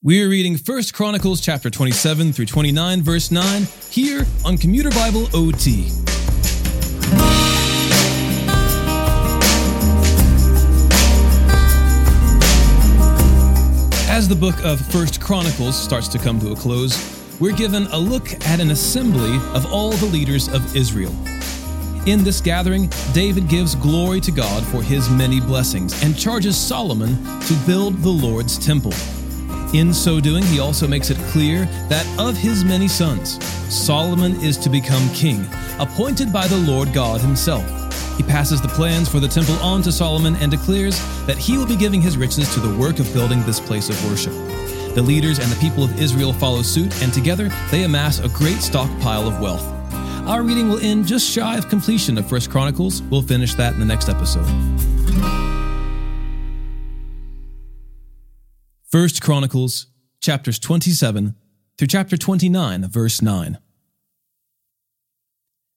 We're reading 1 Chronicles chapter 27 through 29 verse 9 here on Commuter Bible OT. As the book of 1 Chronicles starts to come to a close, we're given a look at an assembly of all the leaders of Israel. In this gathering, David gives glory to God for his many blessings and charges Solomon to build the Lord's temple. In so doing, he also makes it clear that of his many sons, Solomon is to become king, appointed by the Lord God himself. He passes the plans for the temple on to Solomon and declares that he will be giving his riches to the work of building this place of worship. The leaders and the people of Israel follow suit, and together they amass a great stockpile of wealth. Our reading will end just shy of completion of First Chronicles. We'll finish that in the next episode. First Chronicles chapters 27 through chapter 29 verse 9.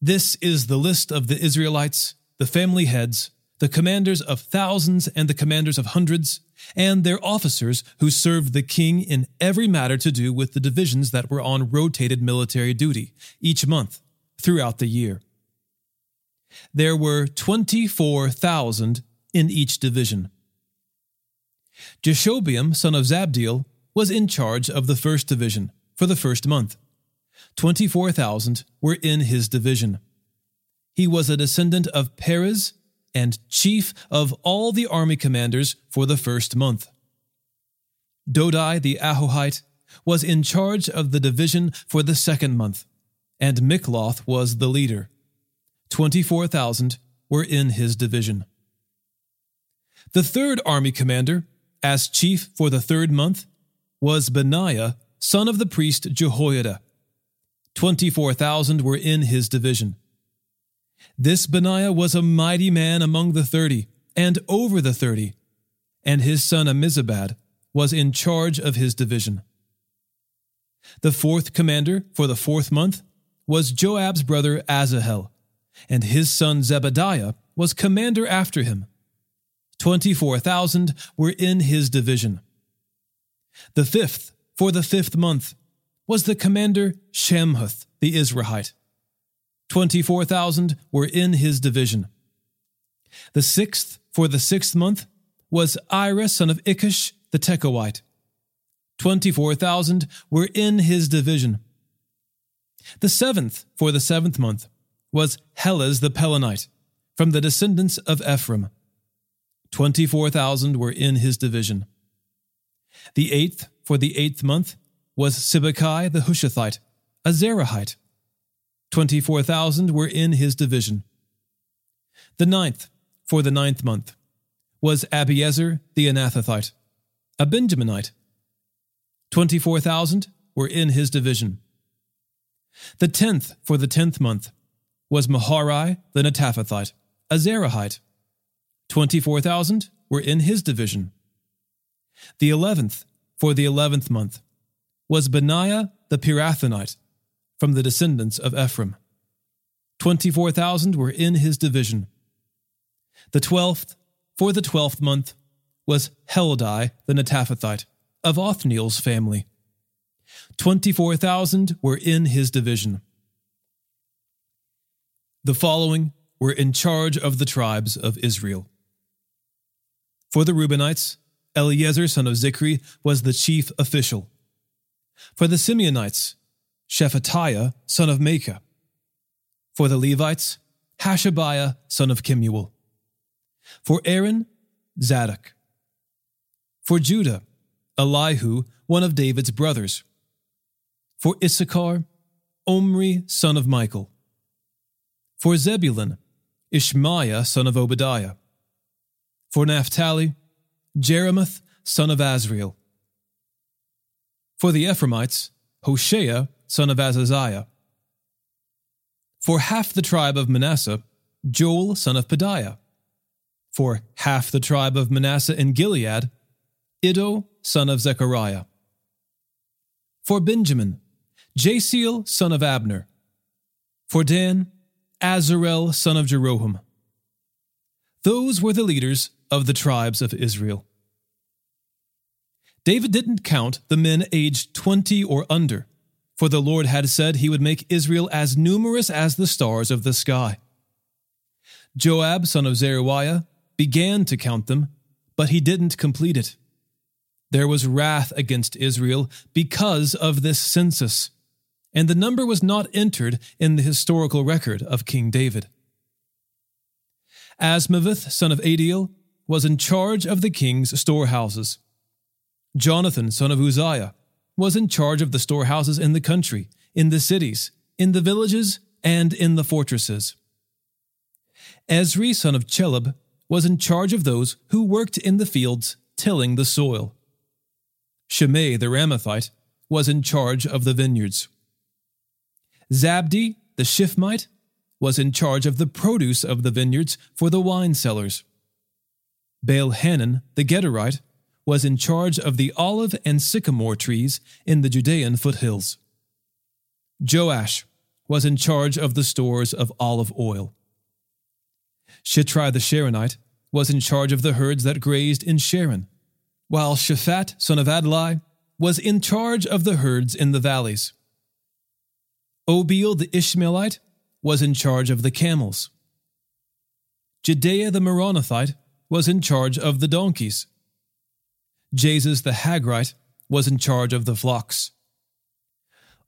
This is the list of the Israelites, the family heads, the commanders of thousands and the commanders of hundreds, and their officers who served the king in every matter to do with the divisions that were on rotated military duty each month throughout the year. There were 24,000 in each division. Jashobeam, son of Zabdiel, was in charge of the first division for the first month. 24,000 were in his division. He was a descendant of Perez and chief of all the army commanders for the first month. Dodai the Ahohite was in charge of the division for the second month, and Mikloth was the leader. 24,000 were in his division. The third army commander as chief for the third month was Benaiah, son of the priest Jehoiada. 24,000 were in his division. This Benaiah was a mighty man among the thirty, and over the thirty, and his son Ammizabad was in charge of his division. The fourth commander for the fourth month was Joab's brother Asahel, and his son Zebadiah was commander after him. 24,000 were in his division. The fifth, for the fifth month, was the commander Shamhuth the Izrahite. 24,000 were in his division. The sixth, for the sixth month, was Ira son of Ikkesh the Tekoite. 24,000 were in his division. The seventh, for the seventh month, was Helez the Pelonite, from the descendants of Ephraim. 24,000 were in his division. The eighth for the eighth month was Sibbecai the Hushathite, a Zerahite. 24,000 were in his division. The ninth for the ninth month was Abiezer the Anathothite, a Benjaminite. 24,000 were in his division. The tenth for the tenth month was Maharai the Netophathite, a Zerahite. 24,000 were in his division. The eleventh, for the eleventh month, was Benaiah the Pirathonite, from the descendants of Ephraim. 24,000 were in his division. The twelfth, for the twelfth month, was Heldai the Netophathite, of Othniel's family. 24,000 were in his division. The following were in charge of the tribes of Israel. For the Reubenites, Eleazar son of Zichri was the chief official. For the Simeonites, Shephatiah son of Maacah. For the Levites, Hashabiah son of Kemuel. For Aaron, Zadok. For Judah, Elihu, one of David's brothers. For Issachar, Omri son of Michael. For Zebulun, Ishmaiah son of Obadiah. For Naphtali, Jerimoth, son of Azriel. For the Ephraimites, Hoshea, son of Azaziah. For half the tribe of Manasseh, Joel, son of Pedaiah. For half the tribe of Manasseh in Gilead, Iddo, son of Zechariah. For Benjamin, Jaasiel, son of Abner. For Dan, Azarel, son of Jeroham. Those were the leaders of the tribes of Israel. David didn't count the men aged 20 or under, for the Lord had said he would make Israel as numerous as the stars of the sky. Joab, son of Zeruiah, began to count them, but he didn't complete it. There was wrath against Israel because of this census, and the number was not entered in the historical record of King David. Azmaveth, son of Adiel, was in charge of the king's storehouses. Jonathan, son of Uzziah, was in charge of the storehouses in the country, in the cities, in the villages, and in the fortresses. Ezri, son of Chelub, was in charge of those who worked in the fields, tilling the soil. Shimei the Ramathite was in charge of the vineyards. Zabdi the Shiphmite was in charge of the produce of the vineyards for the wine cellars. Baal Hanan the Gederite was in charge of the olive and sycamore trees in the Judean foothills. Joash was in charge of the stores of olive oil. Shitrai the Sharonite was in charge of the herds that grazed in Sharon, while Shaphat, son of Adlai, was in charge of the herds in the valleys. Obil the Ishmaelite was in charge of the camels. Jehdeiah the Meronothite was in charge of the donkeys. Jaziz the Hagrite was in charge of the flocks.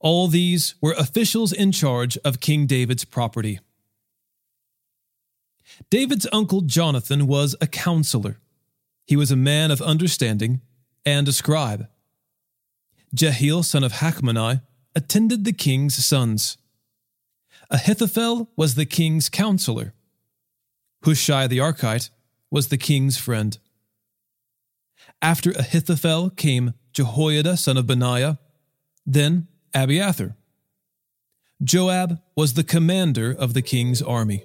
All these were officials in charge of King David's property. David's uncle Jonathan was a counselor. He was a man of understanding and a scribe. Jehiel, son of Hachmoni, attended the king's sons. Ahithophel was the king's counselor. Hushai the Archite was the king's friend. After Ahithophel came Jehoiada, son of Benaiah, then Abiathar. Joab was the commander of the king's army.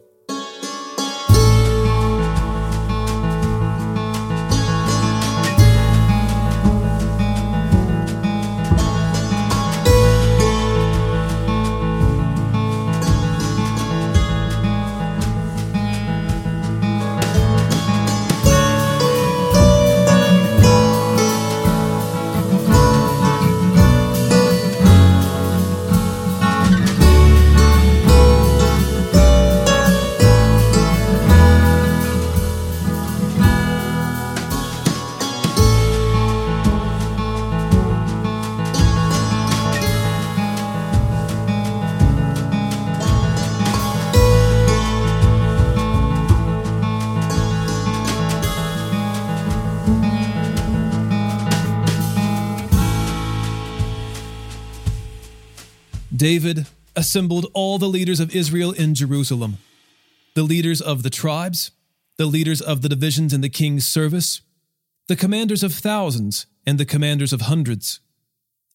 David assembled all the leaders of Israel in Jerusalem the leaders of the tribes, the leaders of the divisions in the king's service, the commanders of thousands and the commanders of hundreds,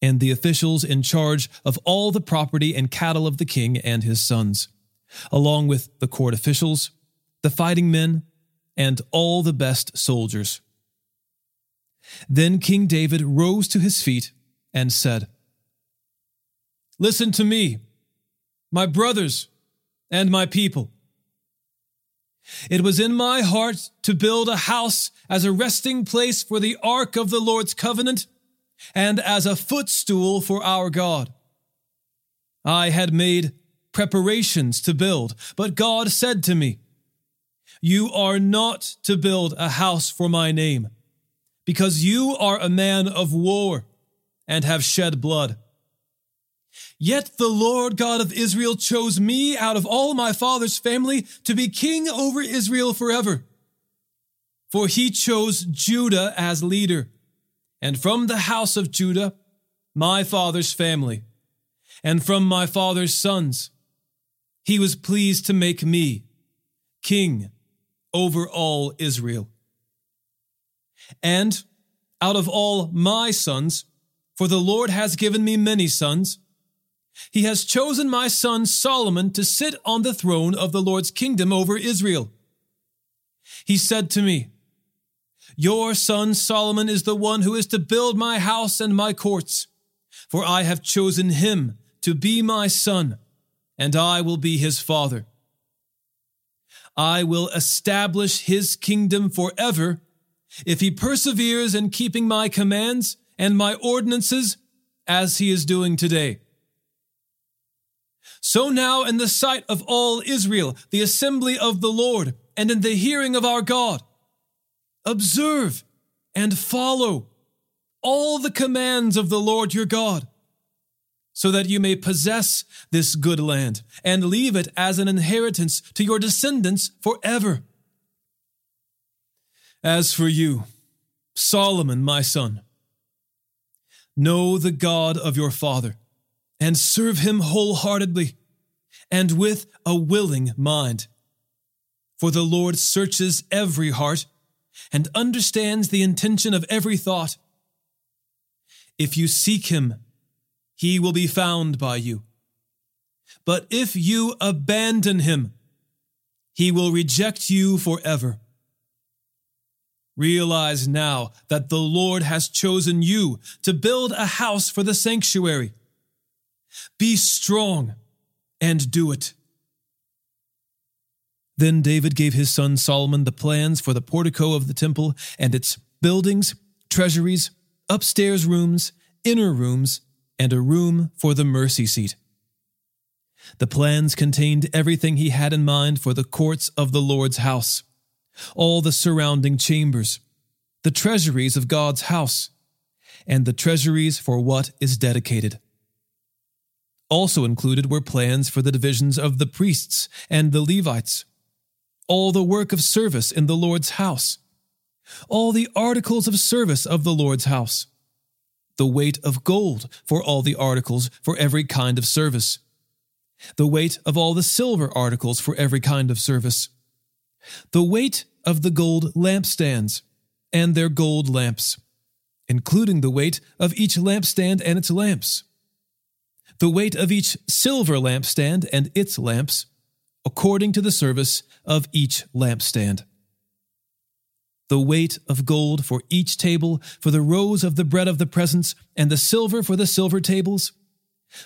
and the officials in charge of all the property and cattle of the king and his sons, along with the court officials, the fighting men, and all the best soldiers. Then King David rose to his feet and said, Listen to me, my brothers and my people. It was in my heart to build a house as a resting place for the ark of the Lord's covenant and as a footstool for our God. I had made preparations to build, but God said to me, You are not to build a house for my name, because you are a man of war and have shed blood. Yet the Lord God of Israel chose me out of all my father's family to be king over Israel forever. For he chose Judah as leader, and from the house of Judah, my father's family, and from my father's sons, he was pleased to make me king over all Israel. And out of all my sons, for the Lord has given me many sons, he has chosen my son Solomon to sit on the throne of the Lord's kingdom over Israel. He said to me, Your son Solomon is the one who is to build my house and my courts, for I have chosen him to be my son, and I will be his father. I will establish his kingdom forever if he perseveres in keeping my commands and my ordinances as he is doing today. So now, in the sight of all Israel, the assembly of the Lord, and in the hearing of our God, observe and follow all the commands of the Lord your God, so that you may possess this good land and leave it as an inheritance to your descendants forever. As for you, Solomon, my son, know the God of your father and serve him wholeheartedly and with a willing mind. For the Lord searches every heart and understands the intention of every thought. If you seek him, he will be found by you. But if you abandon him, he will reject you forever. Realize now that the Lord has chosen you to build a house for the sanctuary. Be strong and do it. Then David gave his son Solomon the plans for the portico of the temple and its buildings, treasuries, upstairs rooms, inner rooms, and a room for the mercy seat. The plans contained everything he had in mind for the courts of the Lord's house, all the surrounding chambers, the treasuries of God's house, and the treasuries for what is dedicated. Also included were plans for the divisions of the priests and the Levites, all the work of service in the Lord's house, all the articles of service of the Lord's house, the weight of gold for all the articles for every kind of service, the weight of all the silver articles for every kind of service, the weight of the gold lampstands and their gold lamps, including the weight of each lampstand and its lamps the weight of each silver lampstand and its lamps, according to the service of each lampstand. The weight of gold for each table, for the rows of the bread of the presence, and the silver for the silver tables,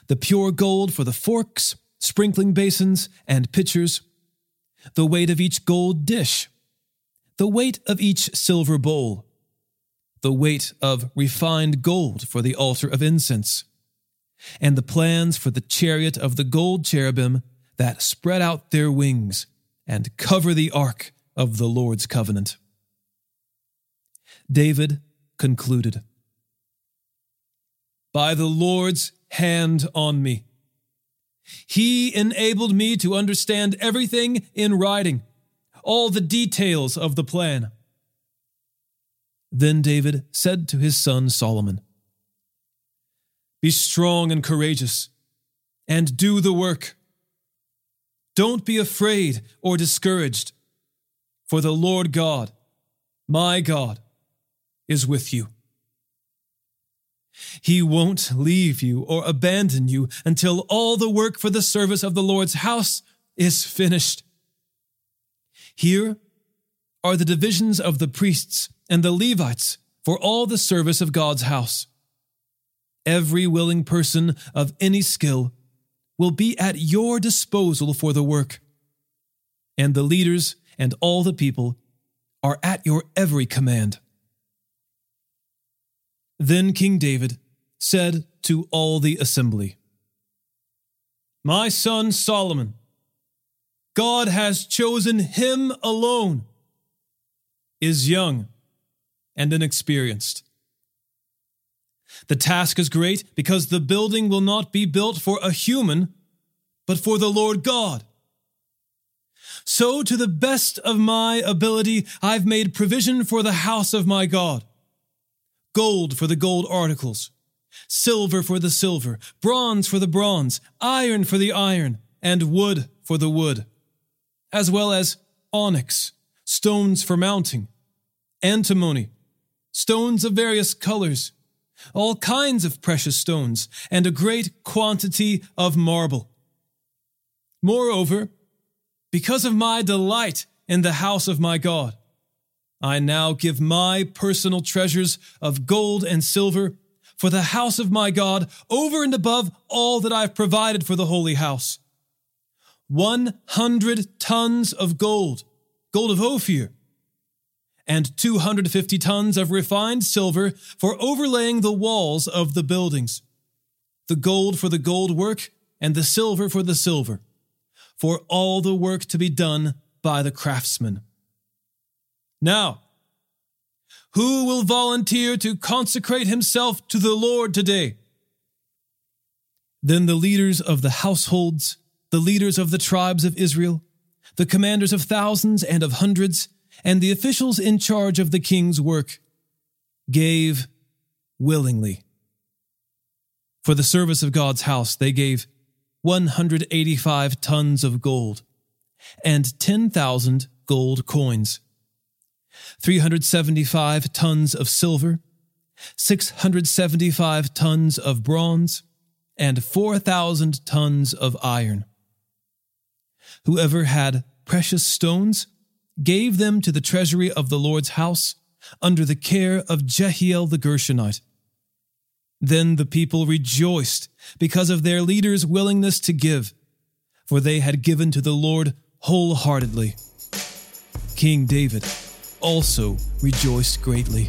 the pure gold for the forks, sprinkling basins, and pitchers, the weight of each gold dish, the weight of each silver bowl, the weight of refined gold for the altar of incense and the plans for the chariot of the gold cherubim that spread out their wings and cover the ark of the Lord's covenant. David concluded By the Lord's hand on me. He enabled me to understand everything in writing, all the details of the plan. Then David said to his son Solomon, be strong and courageous, and do the work. Don't be afraid or discouraged, for the Lord God, my God, is with you. He won't leave you or abandon you until all the work for the service of the Lord's house is finished. Here are the divisions of the priests and the Levites for all the service of God's house. Every willing person of any skill will be at your disposal for the work. And the leaders and all the people are at your every command. Then King David said to all the assembly, My son Solomon, God has chosen him alone, is young and inexperienced the task is great because the building will not be built for a human, but for the Lord God. So, to the best of my ability, I've made provision for the house of my God gold for the gold articles, silver for the silver, bronze for the bronze, iron for the iron, and wood for the wood, as well as onyx, stones for mounting, antimony, stones of various colors all kinds of precious stones, and a great quantity of marble. Moreover, because of my delight in the house of my God, I now give my personal treasures of gold and silver for the house of my God over and above all that I've provided for the holy house. 100 tons of gold, gold of Ophir, and 250 tons of refined silver for overlaying the walls of the buildings, the gold for the gold work, and the silver for the silver, for all the work to be done by the craftsmen. Now, who will volunteer to consecrate himself to the Lord today? Then the leaders of the households, the leaders of the tribes of Israel, the commanders of thousands and of hundreds, and the officials in charge of the king's work gave willingly. For the service of God's house, they gave 185 tons of gold and 10,000 gold coins, 375 tons of silver, 675 tons of bronze, and 4,000 tons of iron. Whoever had precious stones gave them to the treasury of the Lord's house under the care of Jehiel the Gershonite. Then the people rejoiced because of their leader's willingness to give, for they had given to the Lord wholeheartedly. King David also rejoiced greatly.